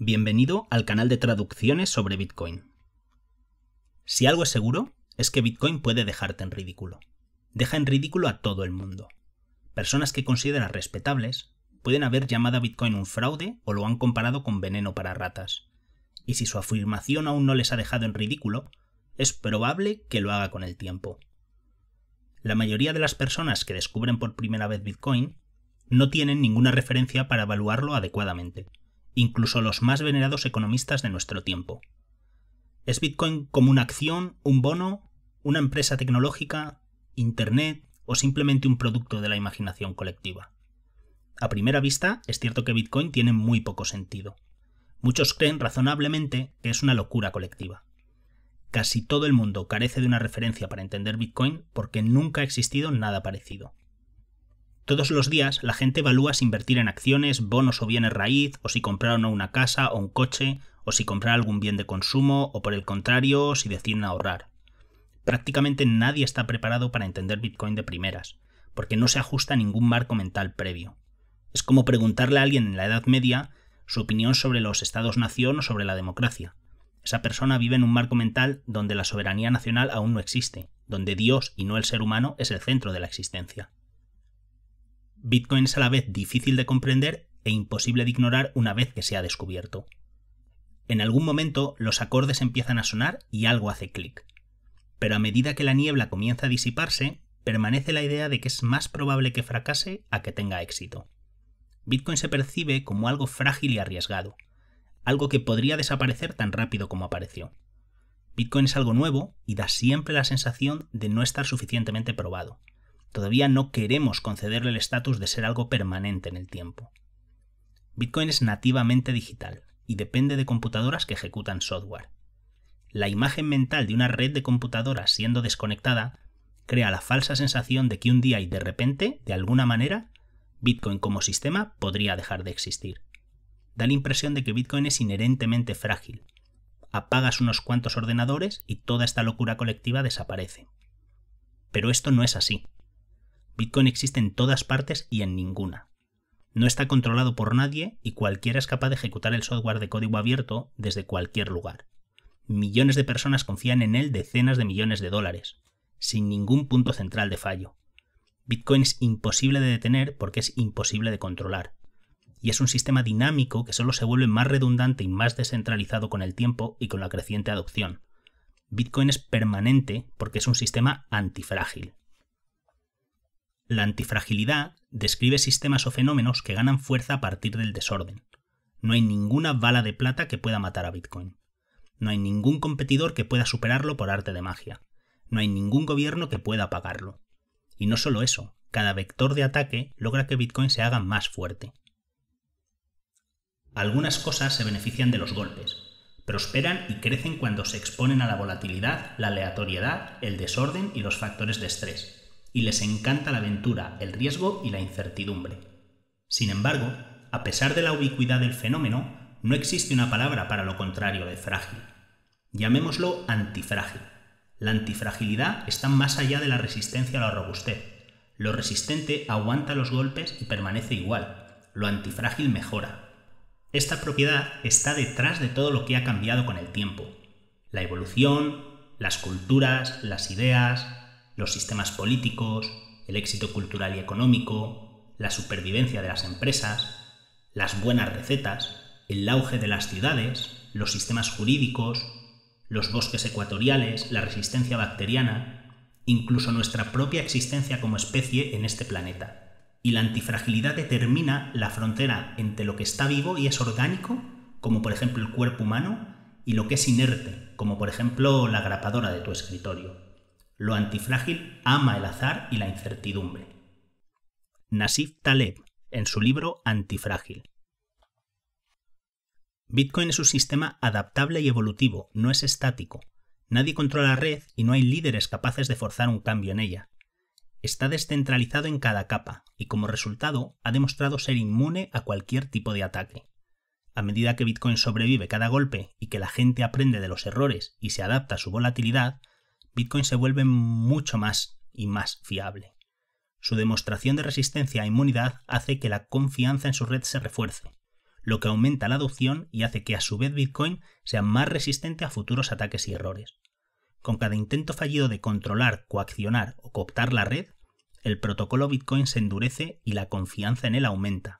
Bienvenido al canal de traducciones sobre Bitcoin. Si algo es seguro, es que Bitcoin puede dejarte en ridículo. Deja en ridículo a todo el mundo. Personas que consideran respetables pueden haber llamado a Bitcoin un fraude o lo han comparado con veneno para ratas. Y si su afirmación aún no les ha dejado en ridículo, es probable que lo haga con el tiempo. La mayoría de las personas que descubren por primera vez Bitcoin no tienen ninguna referencia para evaluarlo adecuadamente incluso los más venerados economistas de nuestro tiempo. ¿Es Bitcoin como una acción, un bono, una empresa tecnológica, Internet o simplemente un producto de la imaginación colectiva? A primera vista, es cierto que Bitcoin tiene muy poco sentido. Muchos creen razonablemente que es una locura colectiva. Casi todo el mundo carece de una referencia para entender Bitcoin porque nunca ha existido nada parecido. Todos los días la gente evalúa si invertir en acciones, bonos o bienes raíz, o si comprar o una casa o un coche, o si comprar algún bien de consumo, o por el contrario, si deciden ahorrar. Prácticamente nadie está preparado para entender Bitcoin de primeras, porque no se ajusta a ningún marco mental previo. Es como preguntarle a alguien en la Edad Media su opinión sobre los estados-nación o sobre la democracia. Esa persona vive en un marco mental donde la soberanía nacional aún no existe, donde Dios y no el ser humano es el centro de la existencia. Bitcoin es a la vez difícil de comprender e imposible de ignorar una vez que se ha descubierto. En algún momento los acordes empiezan a sonar y algo hace clic. Pero a medida que la niebla comienza a disiparse, permanece la idea de que es más probable que fracase a que tenga éxito. Bitcoin se percibe como algo frágil y arriesgado, algo que podría desaparecer tan rápido como apareció. Bitcoin es algo nuevo y da siempre la sensación de no estar suficientemente probado. Todavía no queremos concederle el estatus de ser algo permanente en el tiempo. Bitcoin es nativamente digital y depende de computadoras que ejecutan software. La imagen mental de una red de computadoras siendo desconectada crea la falsa sensación de que un día y de repente, de alguna manera, Bitcoin como sistema podría dejar de existir. Da la impresión de que Bitcoin es inherentemente frágil. Apagas unos cuantos ordenadores y toda esta locura colectiva desaparece. Pero esto no es así. Bitcoin existe en todas partes y en ninguna. No está controlado por nadie y cualquiera es capaz de ejecutar el software de código abierto desde cualquier lugar. Millones de personas confían en él decenas de millones de dólares, sin ningún punto central de fallo. Bitcoin es imposible de detener porque es imposible de controlar. Y es un sistema dinámico que solo se vuelve más redundante y más descentralizado con el tiempo y con la creciente adopción. Bitcoin es permanente porque es un sistema antifrágil. La antifragilidad describe sistemas o fenómenos que ganan fuerza a partir del desorden. No hay ninguna bala de plata que pueda matar a Bitcoin. No hay ningún competidor que pueda superarlo por arte de magia. No hay ningún gobierno que pueda apagarlo. Y no solo eso, cada vector de ataque logra que Bitcoin se haga más fuerte. Algunas cosas se benefician de los golpes, prosperan y crecen cuando se exponen a la volatilidad, la aleatoriedad, el desorden y los factores de estrés y les encanta la aventura, el riesgo y la incertidumbre. Sin embargo, a pesar de la ubicuidad del fenómeno, no existe una palabra para lo contrario de frágil. Llamémoslo antifrágil. La antifragilidad está más allá de la resistencia a la robustez. Lo resistente aguanta los golpes y permanece igual. Lo antifrágil mejora. Esta propiedad está detrás de todo lo que ha cambiado con el tiempo. La evolución, las culturas, las ideas, los sistemas políticos, el éxito cultural y económico, la supervivencia de las empresas, las buenas recetas, el auge de las ciudades, los sistemas jurídicos, los bosques ecuatoriales, la resistencia bacteriana, incluso nuestra propia existencia como especie en este planeta. Y la antifragilidad determina la frontera entre lo que está vivo y es orgánico, como por ejemplo el cuerpo humano, y lo que es inerte, como por ejemplo la grapadora de tu escritorio. Lo antifrágil ama el azar y la incertidumbre. Nasif Taleb, en su libro Antifrágil. Bitcoin es un sistema adaptable y evolutivo, no es estático. Nadie controla la red y no hay líderes capaces de forzar un cambio en ella. Está descentralizado en cada capa y como resultado ha demostrado ser inmune a cualquier tipo de ataque. A medida que Bitcoin sobrevive cada golpe y que la gente aprende de los errores y se adapta a su volatilidad, Bitcoin se vuelve mucho más y más fiable. Su demostración de resistencia e inmunidad hace que la confianza en su red se refuerce, lo que aumenta la adopción y hace que a su vez Bitcoin sea más resistente a futuros ataques y errores. Con cada intento fallido de controlar, coaccionar o cooptar la red, el protocolo Bitcoin se endurece y la confianza en él aumenta.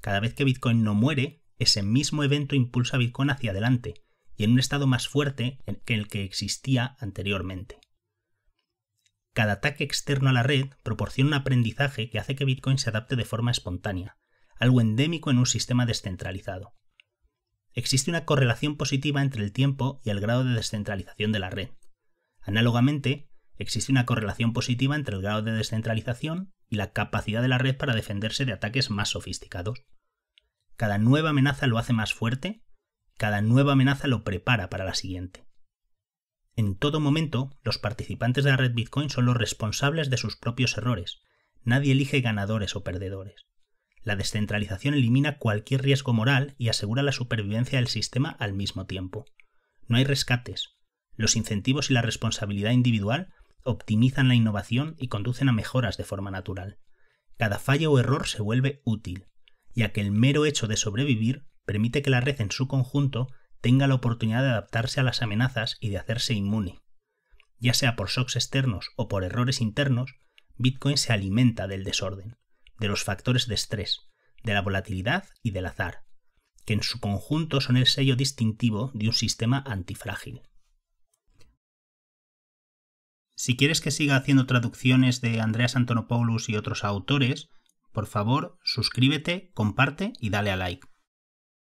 Cada vez que Bitcoin no muere, ese mismo evento impulsa a Bitcoin hacia adelante y en un estado más fuerte que el que existía anteriormente. Cada ataque externo a la red proporciona un aprendizaje que hace que Bitcoin se adapte de forma espontánea, algo endémico en un sistema descentralizado. Existe una correlación positiva entre el tiempo y el grado de descentralización de la red. Análogamente, existe una correlación positiva entre el grado de descentralización y la capacidad de la red para defenderse de ataques más sofisticados. Cada nueva amenaza lo hace más fuerte, cada nueva amenaza lo prepara para la siguiente. En todo momento, los participantes de la red Bitcoin son los responsables de sus propios errores. Nadie elige ganadores o perdedores. La descentralización elimina cualquier riesgo moral y asegura la supervivencia del sistema al mismo tiempo. No hay rescates. Los incentivos y la responsabilidad individual optimizan la innovación y conducen a mejoras de forma natural. Cada fallo o error se vuelve útil, ya que el mero hecho de sobrevivir permite que la red en su conjunto tenga la oportunidad de adaptarse a las amenazas y de hacerse inmune. Ya sea por shocks externos o por errores internos, Bitcoin se alimenta del desorden, de los factores de estrés, de la volatilidad y del azar, que en su conjunto son el sello distintivo de un sistema antifrágil. Si quieres que siga haciendo traducciones de Andreas Antonopoulos y otros autores, por favor suscríbete, comparte y dale a like.